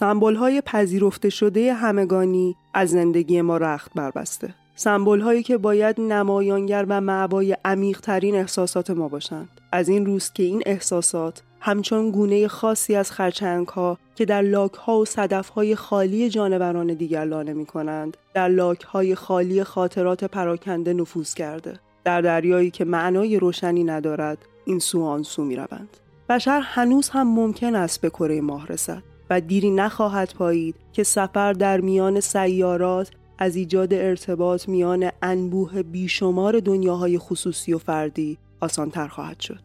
سمبل پذیرفته شده همگانی از زندگی ما رخت بربسته. سمبل هایی که باید نمایانگر و معبای عمیق ترین احساسات ما باشند. از این روز که این احساسات همچون گونه خاصی از خرچنگ ها که در لاک ها و صدف های خالی جانوران دیگر لانه می کنند در لاک های خالی خاطرات پراکنده نفوذ کرده. در دریایی که معنای روشنی ندارد این سو آن سو می روند. بشر هنوز هم ممکن است به کره ماه رسد. و دیری نخواهد پایید که سفر در میان سیارات از ایجاد ارتباط میان انبوه بیشمار دنیاهای خصوصی و فردی آسانتر خواهد شد.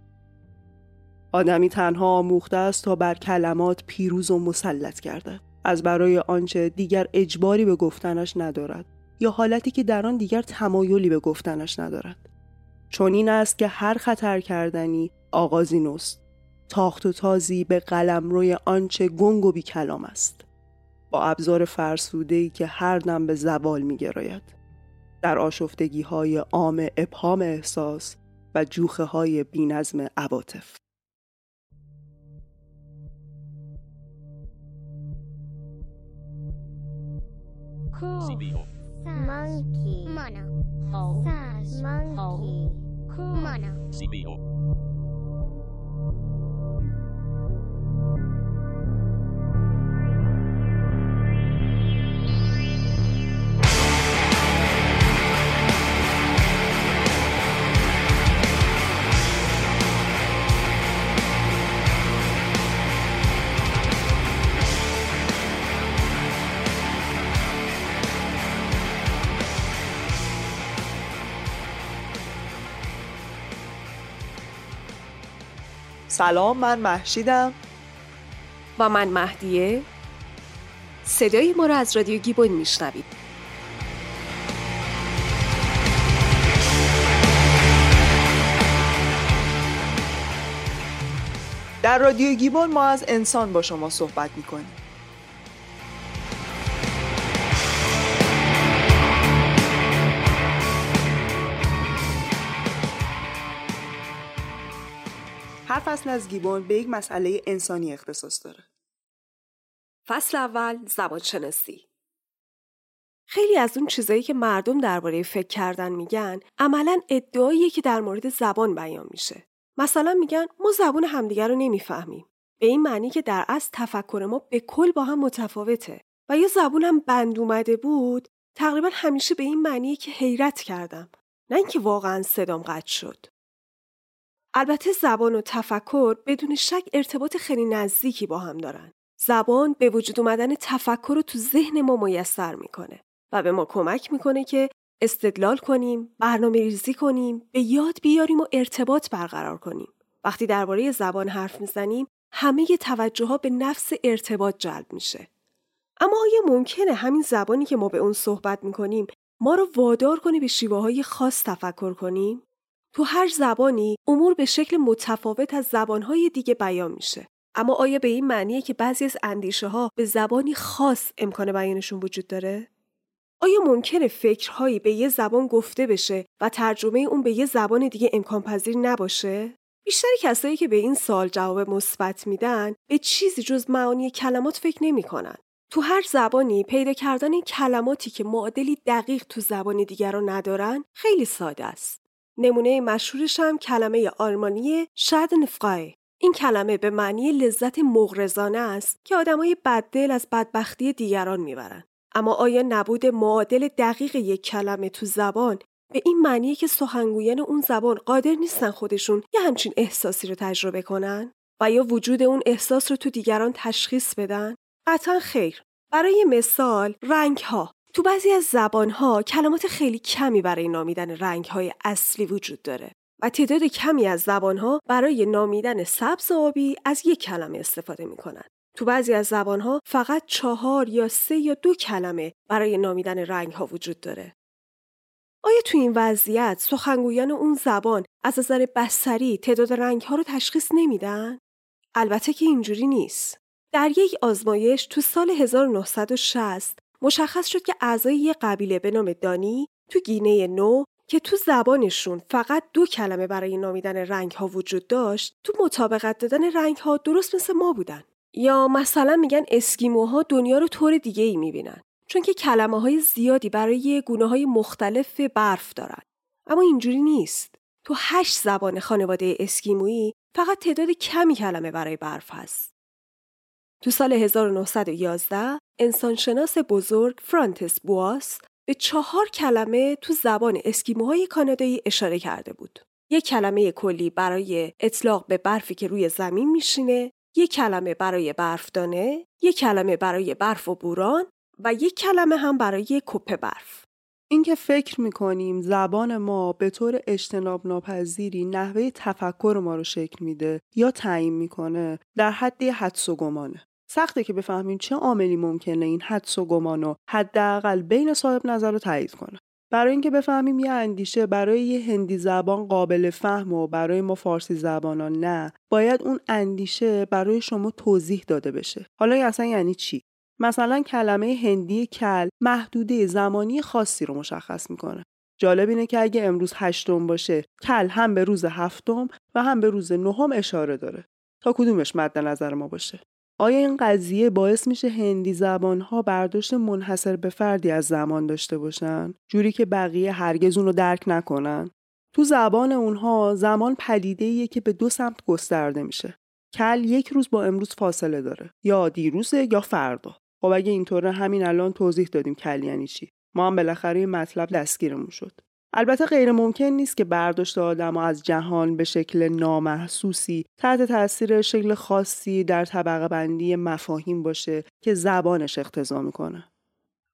آدمی تنها آموخته است تا بر کلمات پیروز و مسلط گردد. از برای آنچه دیگر اجباری به گفتنش ندارد یا حالتی که در آن دیگر تمایلی به گفتنش ندارد. چون این است که هر خطر کردنی آغازی نست. تاخت و تازی به قلم روی آنچه گنگ و بی کلام است. با ابزار فرسوده که هر دم به زوال می گراید. در آشفتگی های عام ابهام احساس و جوخه های بی نظم عواطف. Monkey. Mono. Monkey. Mono. سلام من محشیدم و من مهدیه. صدای ما را از رادیو گیبون میشنوید. در رادیو گیبون ما از انسان با شما صحبت می‌کنیم. فصل از گیبون به یک مسئله انسانی اختصاص داره. فصل اول زبان شناسی. خیلی از اون چیزایی که مردم درباره فکر کردن میگن عملا ادعاییه که در مورد زبان بیان میشه. مثلا میگن ما زبان همدیگر رو نمی‌فهمیم. به این معنی که در اصل تفکر ما به کل با هم متفاوته و یا زبونم بند اومده بود تقریبا همیشه به این معنیه که حیرت کردم نه اینکه واقعا صدام قطع شد البته زبان و تفکر بدون شک ارتباط خیلی نزدیکی با هم دارن. زبان به وجود اومدن تفکر رو تو ذهن ما میسر می‌کنه و به ما کمک می‌کنه که استدلال کنیم، برنامه ریزی کنیم، به یاد بیاریم و ارتباط برقرار کنیم. وقتی درباره زبان حرف می‌زنیم، همه توجه ها به نفس ارتباط جلب میشه. اما آیا ممکنه همین زبانی که ما به اون صحبت می‌کنیم ما رو وادار کنه به شیوه های خاص تفکر کنیم؟ تو هر زبانی امور به شکل متفاوت از زبانهای دیگه بیان میشه. اما آیا به این معنیه که بعضی از اندیشه ها به زبانی خاص امکان بیانشون وجود داره؟ آیا ممکنه فکرهایی به یه زبان گفته بشه و ترجمه اون به یه زبان دیگه امکان پذیر نباشه؟ بیشتر کسایی که به این سال جواب مثبت میدن به چیزی جز معانی کلمات فکر نمی‌کنن. تو هر زبانی پیدا کردن این کلماتی که معادلی دقیق تو زبان دیگر ندارن خیلی ساده است. نمونه مشهورش هم کلمه آلمانی نفقای. این کلمه به معنی لذت مغرزانه است که آدمای بددل از بدبختی دیگران می‌برند. اما آیا نبود معادل دقیق یک کلمه تو زبان به این معنیه که سخنگویان اون زبان قادر نیستن خودشون یه همچین احساسی رو تجربه کنن و یا وجود اون احساس رو تو دیگران تشخیص بدن؟ قطعا خیر. برای مثال رنگ ها تو بعضی از زبانها کلمات خیلی کمی برای نامیدن رنگهای اصلی وجود داره و تعداد کمی از زبانها برای نامیدن سبز آبی از یک کلمه استفاده می‌کنن. تو بعضی از زبانها فقط چهار یا سه یا دو کلمه برای نامیدن رنگها وجود داره. آیا تو این وضعیت سخنگویان اون زبان از نظر بسری تعداد رنگها رو تشخیص نمیدن؟ البته که اینجوری نیست. در یک آزمایش تو سال 1960 مشخص شد که اعضای یک قبیله به نام دانی تو گینه نو که تو زبانشون فقط دو کلمه برای نامیدن رنگ ها وجود داشت تو مطابقت دادن رنگ ها درست مثل ما بودن. یا مثلا میگن اسکیموها دنیا رو طور دیگه ای می‌بینن چون که کلمه های زیادی برای گونه های مختلف برف دارن. اما اینجوری نیست. تو هشت زبان خانواده اسکیمویی فقط تعداد کمی کلمه برای برف هست. تو سال 1911 انسانشناس بزرگ فرانتس بواس به چهار کلمه تو زبان اسکیموهای کانادایی اشاره کرده بود. یک کلمه کلی برای اطلاق به برفی که روی زمین میشینه، یک کلمه برای برفدانه، یک کلمه برای برف و بوران و یک کلمه هم برای کپه برف. اینکه فکر می‌کنیم زبان ما به طور اجتناب ناپذیری نحوه تفکر ما رو شکل میده یا تعیین می‌کنه در حد حدس و گمانه. سخته که بفهمیم چه عاملی ممکنه این حدس و گمان رو حداقل بین صاحب نظر رو تایید کنه. برای اینکه بفهمیم یه اندیشه برای یه هندی زبان قابل فهم و برای ما فارسی زبانان نه باید اون اندیشه برای شما توضیح داده بشه. حالا اصلا یعنی چی؟ مثلا کلمه هندی کل محدوده زمانی خاصی رو مشخص می‌کنه. جالب اینه که اگه امروز هشتم باشه کل هم به روز هفتم و هم به روز نهم اشاره داره. تا کدومش مد نظر ما باشه؟ آیا این قضیه باعث میشه هندی زبانها برداشت منحصر به فردی از زمان داشته باشن؟ جوری که بقیه هرگز اون رو درک نکنن؟ تو زبان اونها زمان پدیده که به دو سمت گسترده میشه. کل یک روز با امروز فاصله داره. یا دیروزه یا فردا. خب اگه اینطوره همین الان توضیح دادیم کل یعنی چی ما هم بالاخره این مطلب دستگیرمون شد البته غیر ممکن نیست که برداشت آدم از جهان به شکل نامحسوسی تحت تاثیر شکل خاصی در طبقه بندی مفاهیم باشه که زبانش اختضا می‌کنه.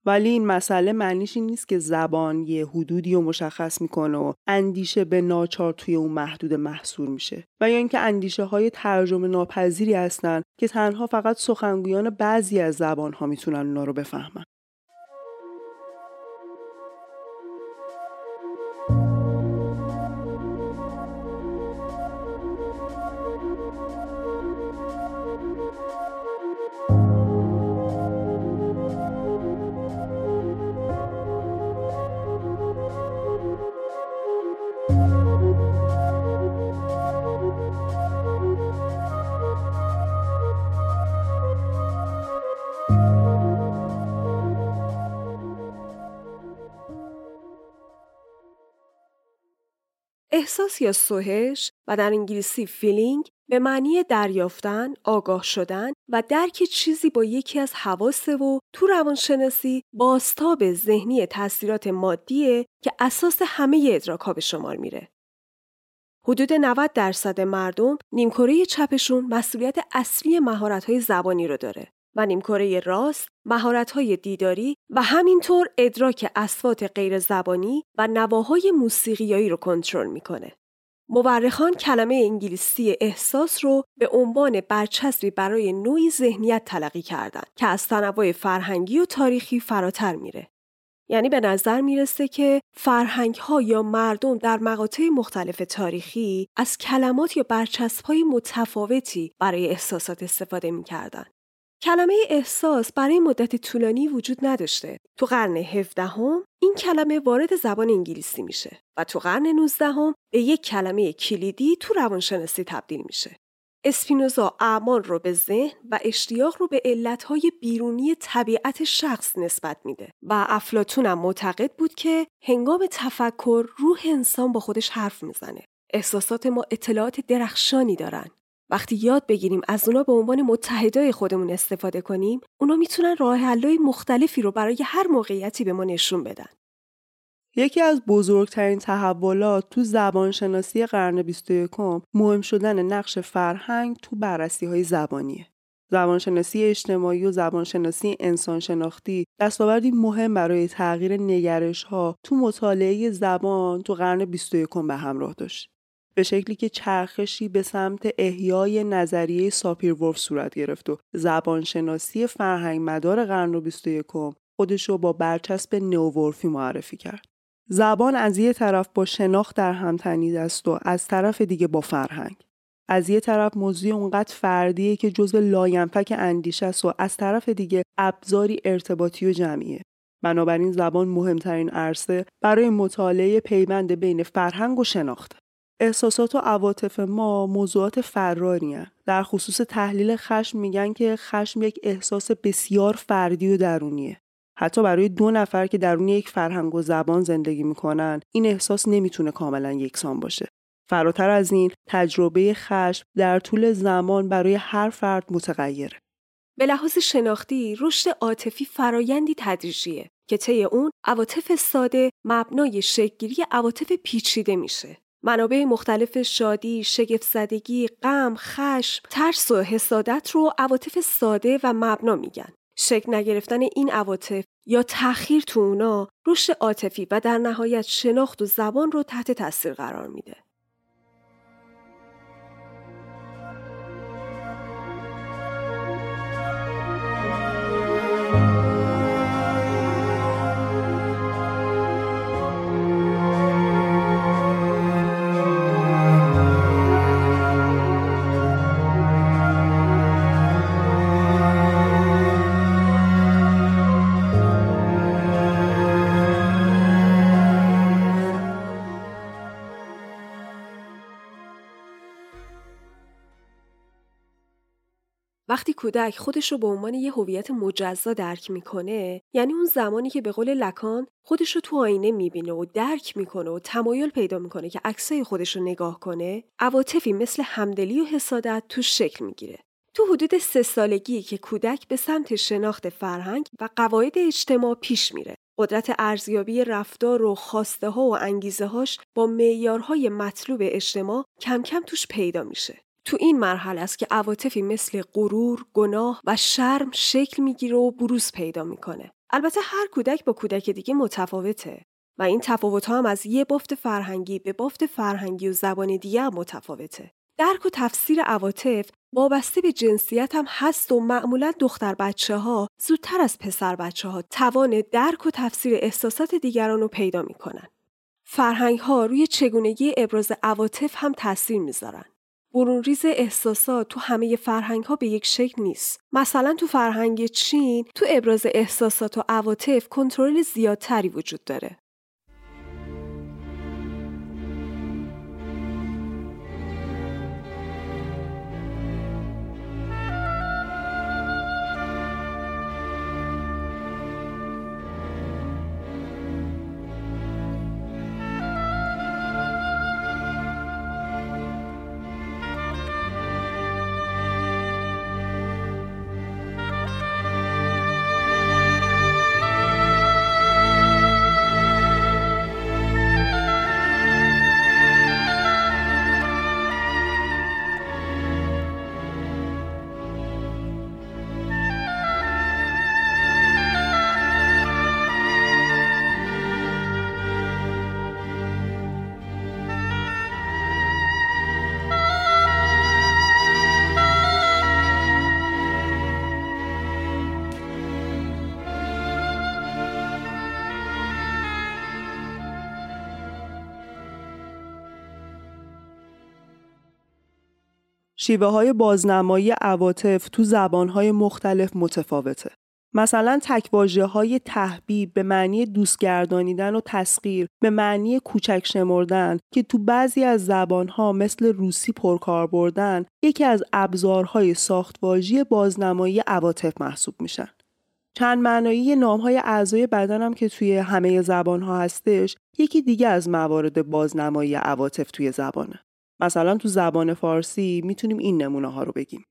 ولی این مسئله معنیش این نیست که زبان یه حدودی رو مشخص می‌کنه و اندیشه به ناچار توی اون محدود محصور میشه و یا اینکه اندیشه های ترجمه ناپذیری هستن که تنها فقط سخنگویان بعضی از زبان ها می‌تونن اونا رو بفهمن. احساس یا سوهش و در انگلیسی feeling به معنی دریافتن، آگاه شدن و درک چیزی با یکی از حواسه و تو روانشناسی بازتاب ذهنی تاثیرات مادیه که اساس همه ادراک به شمار میره. حدود 90 درصد مردم نیمکره چپشون مسئولیت اصلی مهارت زبانی رو داره و نیمکره راست مهارت‌های دیداری و همینطور ادراک اصوات غیر زبانی و نواهای موسیقیایی رو کنترل می‌کنه. مورخان کلمه انگلیسی احساس رو به عنوان برچسبی برای نوعی ذهنیت تلقی کردند که از تنوع فرهنگی و تاریخی فراتر میره. یعنی به نظر می‌رسه که فرهنگ ها یا مردم در مقاطع مختلف تاریخی از کلمات یا برچسب های متفاوتی برای احساسات استفاده می‌کردن. کلمه احساس برای مدت طولانی وجود نداشته. تو قرن 17 هم این کلمه وارد زبان انگلیسی میشه و تو قرن 19 هم به یک کلمه کلیدی تو روانشناسی تبدیل میشه. اسپینوزا اعمال رو به ذهن و اشتیاق رو به علتهای بیرونی طبیعت شخص نسبت میده و افلاتون هم معتقد بود که هنگام تفکر روح انسان با خودش حرف می‌زنه. احساسات ما اطلاعات درخشانی دارن وقتی یاد بگیریم از اونا به عنوان متحدای خودمون استفاده کنیم اونا می‌تونن راه حلای مختلفی رو برای هر موقعیتی به ما نشون بدن یکی از بزرگترین تحولات تو زبانشناسی قرن 21 مهم شدن نقش فرهنگ تو بررسی های زبانیه. زبانشناسی اجتماعی و زبانشناسی انسانشناختی دستاوردی مهم برای تغییر نگرش ها تو مطالعه زبان تو قرن 21 به همراه داشت. به شکلی که چرخشی به سمت احیای نظریه ساپیر صورت گرفت و زبانشناسی فرهنگ مدار قرن 21 خودش رو با برچسب نوورفی معرفی کرد. زبان از یه طرف با شناخت در هم تنید است و از طرف دیگه با فرهنگ. از یه طرف موضوع اونقدر فردیه که جزو لاینفک اندیشه است و از طرف دیگه ابزاری ارتباطی و جمعیه. بنابراین زبان مهمترین عرصه برای مطالعه پیوند بین فرهنگ و شناخت. احساسات و عواطف ما موضوعات فراری در خصوص تحلیل خشم میگن که خشم یک احساس بسیار فردی و درونیه. حتی برای دو نفر که درون یک فرهنگ و زبان زندگی می‌کنن این احساس نمی‌تونه کاملا یکسان باشه. فراتر از این تجربه خشم در طول زمان برای هر فرد متغیره. به لحاظ شناختی رشد عاطفی فرایندی تدریجیه که طی اون عواطف ساده مبنای شکلگیری عواطف پیچیده میشه. منابع مختلف شادی، شگفتزدگی، غم، خشم، ترس و حسادت رو عواطف ساده و مبنا میگن. شکل نگرفتن این عواطف یا تأخیر تو اونا رشد عاطفی و در نهایت شناخت و زبان رو تحت تاثیر قرار میده. وقتی کودک خودش رو به عنوان یه هویت مجزا درک می‌کنه یعنی اون زمانی که به قول لکان خودش رو تو آینه می‌بینه و درک می‌کنه و تمایل پیدا می‌کنه که عکسای خودش رو نگاه کنه عواطفی مثل همدلی و حسادت تو شکل می‌گیره. تو حدود سه سالگی که کودک به سمت شناخت فرهنگ و قواعد اجتماع پیش میره. قدرت ارزیابی رفتار و خواسته ها و انگیزه هاش با معیارهای مطلوب اجتماع کم کم توش پیدا میشه. تو این مرحله است که عواطفی مثل غرور، گناه و شرم شکل می‌گیره و بروز پیدا می‌کنه. البته هر کودک با کودک دیگه متفاوته و این تفاوت هم از یه بافت فرهنگی به بافت فرهنگی و زبان دیگه هم متفاوته. درک و تفسیر عواطف وابسته به جنسیت هم هست و معمولا دختر بچه ها زودتر از پسر بچه ها توان درک و تفسیر احساسات دیگران رو پیدا می‌کنن. فرهنگ ها روی چگونگی ابراز عواطف هم تاثیر می‌ذارن. برونریز احساسات تو همه فرهنگ ها به یک شکل نیست. مثلا تو فرهنگ چین تو ابراز احساسات و عواطف کنترل زیادتری وجود داره. شیوه های بازنمایی عواطف تو زبان های مختلف متفاوته. مثلا تکواژه های تحبیب به معنی دوست گردانیدن و تسخیر به معنی کوچک شمردن که تو بعضی از زبانها مثل روسی پرکار بردن یکی از ابزارهای ساختواژی بازنمایی عواطف محسوب میشن. چند معنایی نام های اعضای بدنم که توی همه زبان ها هستش یکی دیگه از موارد بازنمایی عواطف توی زبانه. مثلا تو زبان فارسی می‌تونیم این نمونه ها رو بگیم.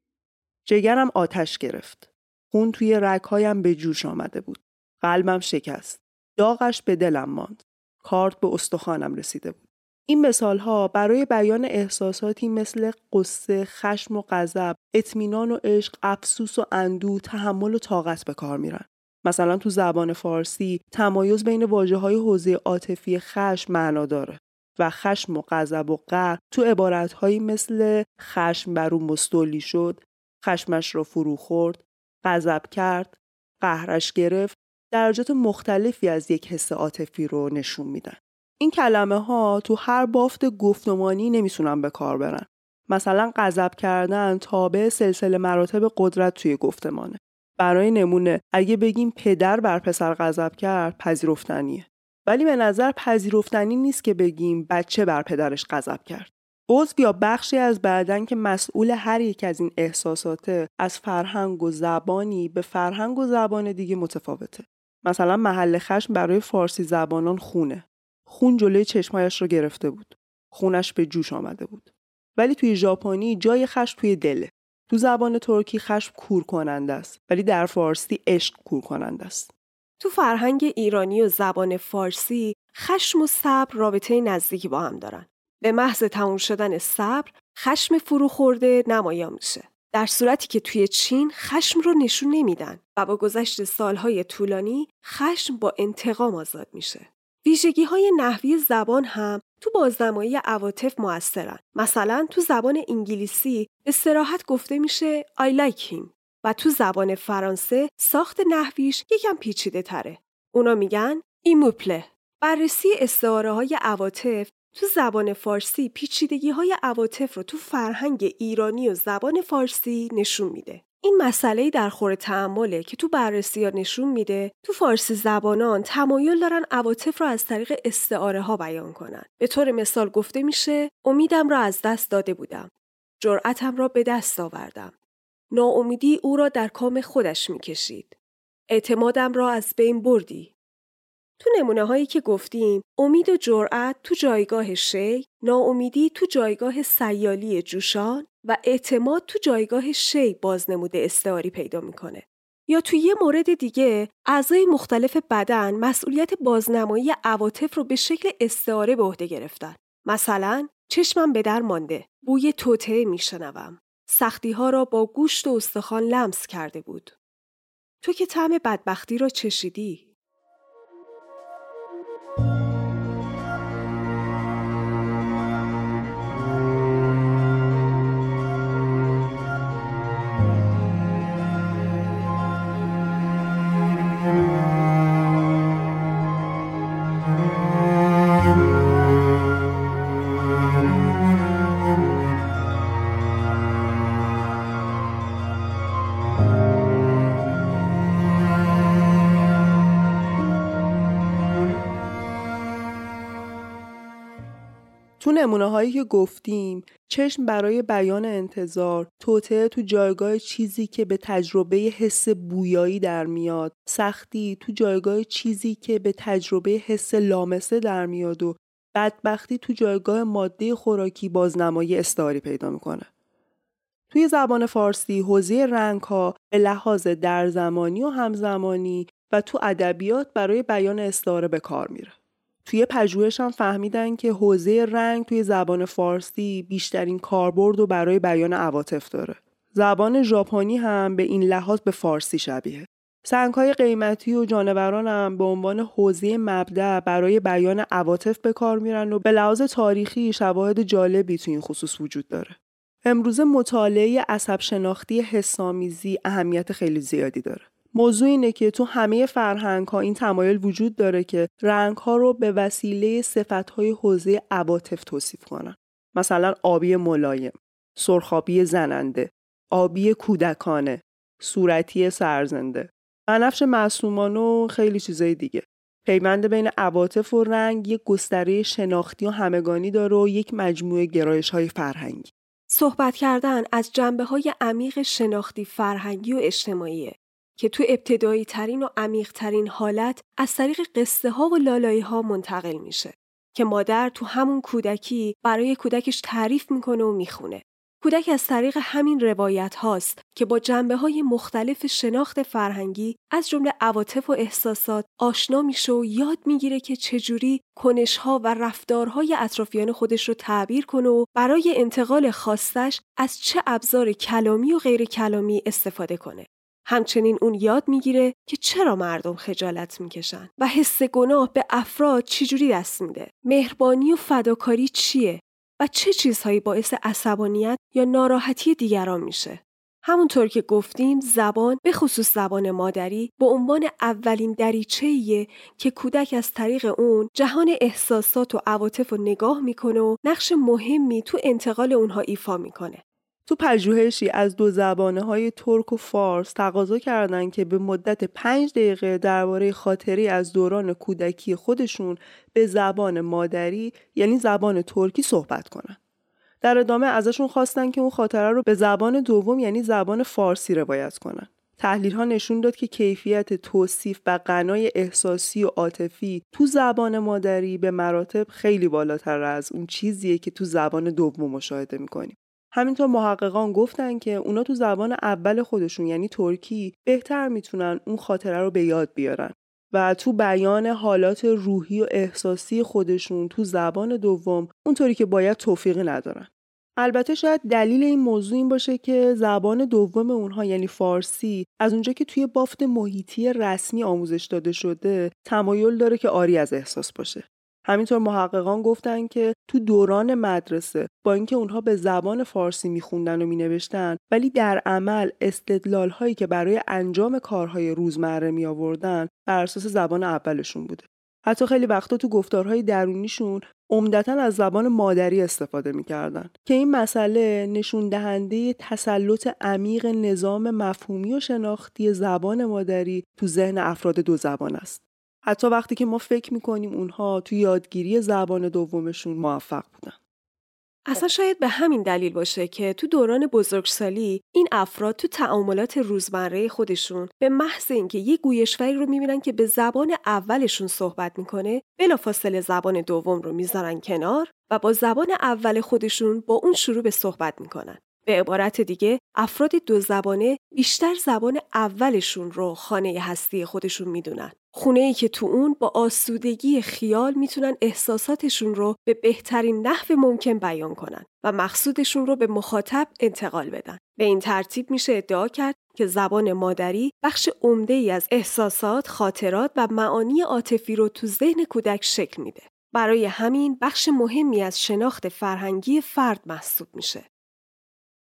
جگرم آتش گرفت. خون توی رگهایم به جوش آمده بود. قلبم شکست. داغش به دلم ماند. کارت به استخوانم رسیده بود. این مثال ها برای بیان احساساتی مثل قصه، خشم و غضب، اطمینان و عشق، افسوس و اندوه، تحمل و طاقت به کار میرن. مثلا تو زبان فارسی تمایز بین واجه های حوزه عاطفی خشم معنا داره. و خشم و غضب و قهر تو عبارتهایی مثل خشم بر او مستولی شد خشمش را فرو خورد غضب کرد قهرش گرفت درجات مختلفی از یک حس عاطفی رو نشون میدن. این کلمه ها تو هر بافت گفتمانی نمی‌تونن به کار برن. مثلا غضب کردن تابع سلسله مراتب قدرت توی گفتمانه. برای نمونه اگه بگیم پدر بر پسر غضب کرد پذیرفتنیه. ولی به نظر پذیرفتنی نیست که بگیم بچه بر پدرش غضب کرد. عضو یا بخشی از بدن که مسئول هر یک از این احساساته از فرهنگ و زبانی به فرهنگ و زبان دیگه متفاوته. مثلا محل خشم برای فارسی زبانان خونه. خون جلوی چشمایش رو گرفته بود. خونش به جوش آمده بود. ولی توی ژاپنی جای خشم توی دله. تو زبان ترکی خشم کور کننده است ولی در فارسی عشق کور کننده است. تو فرهنگ ایرانی و زبان فارسی خشم و صبر رابطه نزدیکی با هم دارن. به محض تموم شدن صبر خشم فرو خورده نمایان میشه. در صورتی که توی چین خشم رو نشون نمیدن و با گذشت سالهای طولانی خشم با انتقام آزاد میشه. ویژگی های نحوی زبان هم تو بازنمایی عواطف موثرن. مثلا تو زبان انگلیسی استراحت گفته میشه I like him و تو زبان فرانسه ساخت نحویش یکم پیچیده تره. اونا میگن ایموپله. بررسی استعاره های عواطف تو زبان فارسی پیچیدگی های عواطف رو تو فرهنگ ایرانی و زبان فارسی نشون میده. این مسئله در خور تعمله که تو بررسی ها نشون میده تو فارسی زبانان تمایل دارن عواطف رو از طریق استعاره ها بیان کنن. به طور مثال گفته میشه امیدم را از دست داده بودم. جرأتم را به دست آوردم. ناامیدی او را در کام خودش می‌کشید. اعتمادم را از بین بردی. تو نمونه هایی که گفتیم امید و جرأت تو جایگاه شی، ناامیدی تو جایگاه سیالی جوشان و اعتماد تو جایگاه شی بازنموده استعاری پیدا می‌کنه. یا تو یه مورد دیگه اعضای مختلف بدن مسئولیت بازنمایی عواطف رو به شکل استعاره به عهده گرفتن. مثلا چشمم به در مانده، بوی توته میشنوم. سختی ها را با گوشت و استخوان لمس کرده بود. تو که طعم بدبختی را چشیدی تو نمونه هایی که گفتیم چشم برای بیان انتظار توته تو جایگاه چیزی که به تجربه حس بویایی در میاد سختی تو جایگاه چیزی که به تجربه حس لامسه در میاد و بدبختی تو جایگاه ماده خوراکی بازنمایی استعاری پیدا می‌کنه. توی زبان فارسی حوزه رنگ ها به لحاظ در زمانی و همزمانی و تو ادبیات برای بیان استعاره به کار میره. توی پژوهش هم فهمیدن که حوزه رنگ توی زبان فارسی بیشترین کاربرد و برای بیان عواطف داره. زبان ژاپنی هم به این لحاظ به فارسی شبیه. های قیمتی و جانوران هم به عنوان حوزه مبدع برای بیان عواطف به کار میرن و به لحاظ تاریخی شواهد جالبی توی این خصوص وجود داره. امروزه مطالعه عصب شناختی حسامیزی اهمیت خیلی زیادی داره. موضوع اینه که تو همه فرهنگ ها این تمایل وجود داره که رنگ ها رو به وسیله صفت های حوزه عواطف توصیف کنن. مثلا آبی ملایم، سرخابی زننده، آبی کودکانه، صورتی سرزنده، بنفش معصومان و خیلی چیزای دیگه. پیوند بین عواطف و رنگ یک گستره شناختی و همگانی داره و یک مجموعه گرایش های فرهنگی. صحبت کردن از جنبه های عمیق شناختی فرهنگی و اجتماعیه که تو ابتدایی ترین و عمیق ترین حالت از طریق قصه ها و لالایی ها منتقل میشه که مادر تو همون کودکی برای کودکش تعریف می‌کنه و می‌خونه. کودک از طریق همین روایت هاست که با جنبه های مختلف شناخت فرهنگی از جمله عواطف و احساسات آشنا میشه و یاد می‌گیره که چجوری کنش ها و رفتارهای اطرافیان خودش رو تعبیر کنه و برای انتقال خواستش از چه ابزار کلامی و غیر کلامی استفاده کنه. همچنین اون یاد می‌گیره که چرا مردم خجالت می‌کشن و حس گناه به افراد چجوری دست میده. مهربانی و فداکاری چیه و چه چیزهایی باعث عصبانیت یا ناراحتی دیگران میشه؟ همونطور که گفتیم زبان به خصوص زبان مادری به عنوان اولین دریچه‌ایه که کودک از طریق اون جهان احساسات و عواطف رو نگاه می‌کنه و نقش مهمی تو انتقال اونها ایفا می‌کنه. تو پژوهشی از دو زبانه های ترک و فارس تقاضا کردند که به مدت پنج دقیقه درباره خاطری از دوران کودکی خودشون به زبان مادری یعنی زبان ترکی صحبت کنند. در ادامه ازشون خواستن که اون خاطره رو به زبان دوم یعنی زبان فارسی روایت کنن. تحلیل ها نشون داد که کیفیت توصیف و غنای احساسی و عاطفی تو زبان مادری به مراتب خیلی بالاتر از اون چیزیه که تو زبان دوم مشاهده می‌کنیم. همینطور محققان گفتن که اونا تو زبان اول خودشون یعنی ترکی بهتر می‌تونن اون خاطره رو به یاد بیارن و تو بیان حالات روحی و احساسی خودشون تو زبان دوم اونطوری که باید توفیقی ندارن. البته شاید دلیل این موضوع این باشه که زبان دوم اونها یعنی فارسی از اونجا که توی بافت محیطی رسمی آموزش داده شده تمایل داره که آری از احساس باشه. همینطور محققان گفتن که تو دوران مدرسه با اینکه اونها به زبان فارسی میخوندن و مینوشتن ولی در عمل استدلال هایی که برای انجام کارهای روزمره می آوردن بر اساس زبان اولشون بوده. حتی خیلی وقتا تو گفتارهای درونیشون عمدتا از زبان مادری استفاده می‌کردن که این مسئله نشون دهنده تسلط عمیق نظام مفهومی و شناختی زبان مادری تو ذهن افراد دو زبان است. حتی وقتی که ما فکر می‌کنیم اونها تو یادگیری زبان دومشون موفق بودن. اصلا شاید به همین دلیل باشه که تو دوران بزرگسالی این افراد تو تعاملات روزمره خودشون به محض اینکه یه گویشوری رو می‌بینن که به زبان اولشون صحبت می‌کنه بلافاصله زبان دوم رو می‌ذارن کنار و با زبان اول خودشون با اون شروع به صحبت می‌کنن. به عبارت دیگه افراد دو زبانه بیشتر زبان اولشون رو خانه هستی خودشون می‌دونن. خونه ای که تو اون با آسودگی خیال می‌تونن احساساتشون رو به بهترین نحو ممکن بیان کنن و مقصودشون رو به مخاطب انتقال بدن. به این ترتیب میشه ادعا کرد که زبان مادری بخش عمده ای از احساسات، خاطرات و معانی عاطفی رو تو ذهن کودک شکل میده. برای همین بخش مهمی از شناخت فرهنگی فرد محسوب میشه.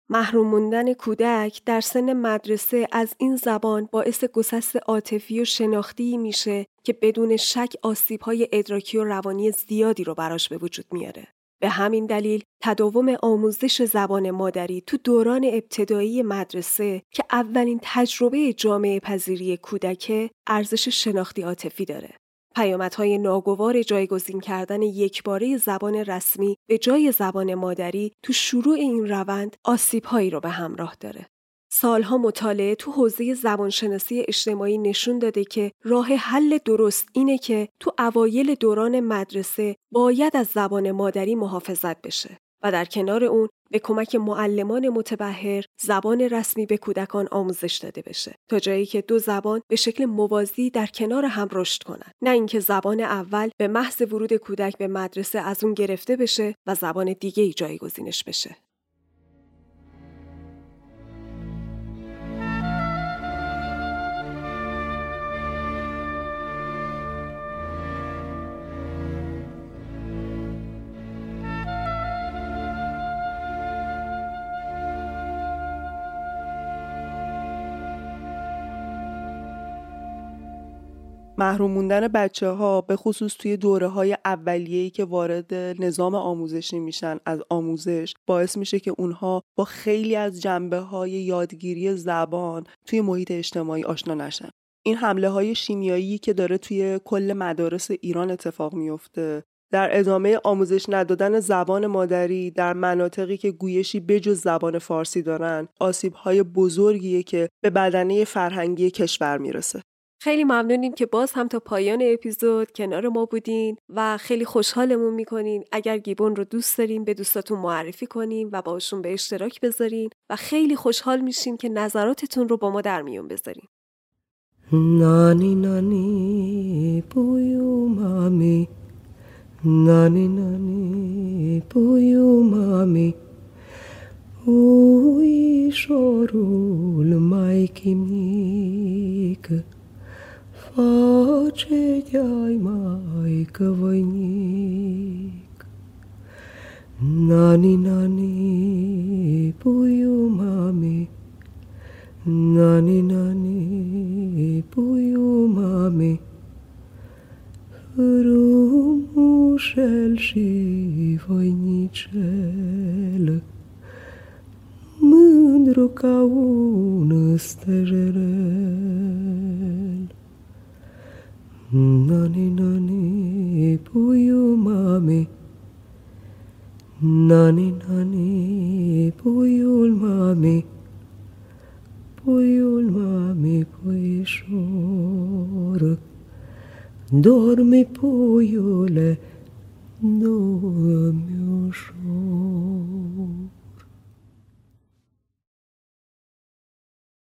محروم موندن کودک در سن مدرسه از این زبان باعث گسست عاطفی و شناختی میشه که بدون شک آسیبهای ادراکی و روانی زیادی رو براش به وجود میاره. به همین دلیل تداوم آموزش زبان مادری تو دوران ابتدایی مدرسه که اولین تجربه جامعه پذیری کودک ارزش شناختی عاطفی داره. پیامدهای ناگوار جایگزین کردن یکباره زبان رسمی به جای زبان مادری تو شروع این روند آسیبهایی رو به همراه داره. سالها مطالعه تو حوزه زبانشناسی اجتماعی نشون داده که راه حل درست اینه که تو اوایل دوران مدرسه باید از زبان مادری محافظت بشه و در کنار اون به کمک معلمان متبهر زبان رسمی به کودکان آموزش داده بشه تا جایی که دو زبان به شکل موازی در کنار هم رشد کنند نه اینکه زبان اول به محض ورود کودک به مدرسه از اون گرفته بشه و زبان دیگه ای جایگزینش بشه. محروم موندن بچه ها به خصوص توی دوره های اولیه‌ای که وارد نظام آموزشی میشن از آموزش باعث میشه که اونها با خیلی از جنبه های یادگیری زبان توی محیط اجتماعی آشنا نشن. این حمله های شیمیایی که داره توی کل مدارس ایران اتفاق میفته در ادامه آموزش ندادن زبان مادری در مناطقی که گویشی بجز زبان فارسی دارن آسیب های بزرگیه که به بدنه فرهنگی کشور می‌رسه. خیلی ممنونیم که باز هم تا پایان اپیزود کنار ما بودین و خیلی خوشحالمون می‌کنین. اگر گیبون رو دوست دارین به دوستاتون معرفی کنیم و باشون به اشتراک بذارین و خیلی خوشحال میشیم که نظراتتون رو با ما در میون بذارین. نانی نانی بویو مامی نانی نانی بویو مامی اوی شورول pace te-ai, Maică voinic. Nani, nani, puiu, mami, Nani, nani, puiu, mami, Rumușel și voinicel, Mândru ca un stejerel, Nani nani puyo mame Nani nani puyul mame Puyul mame puișor Dormi puiule, dormi ușor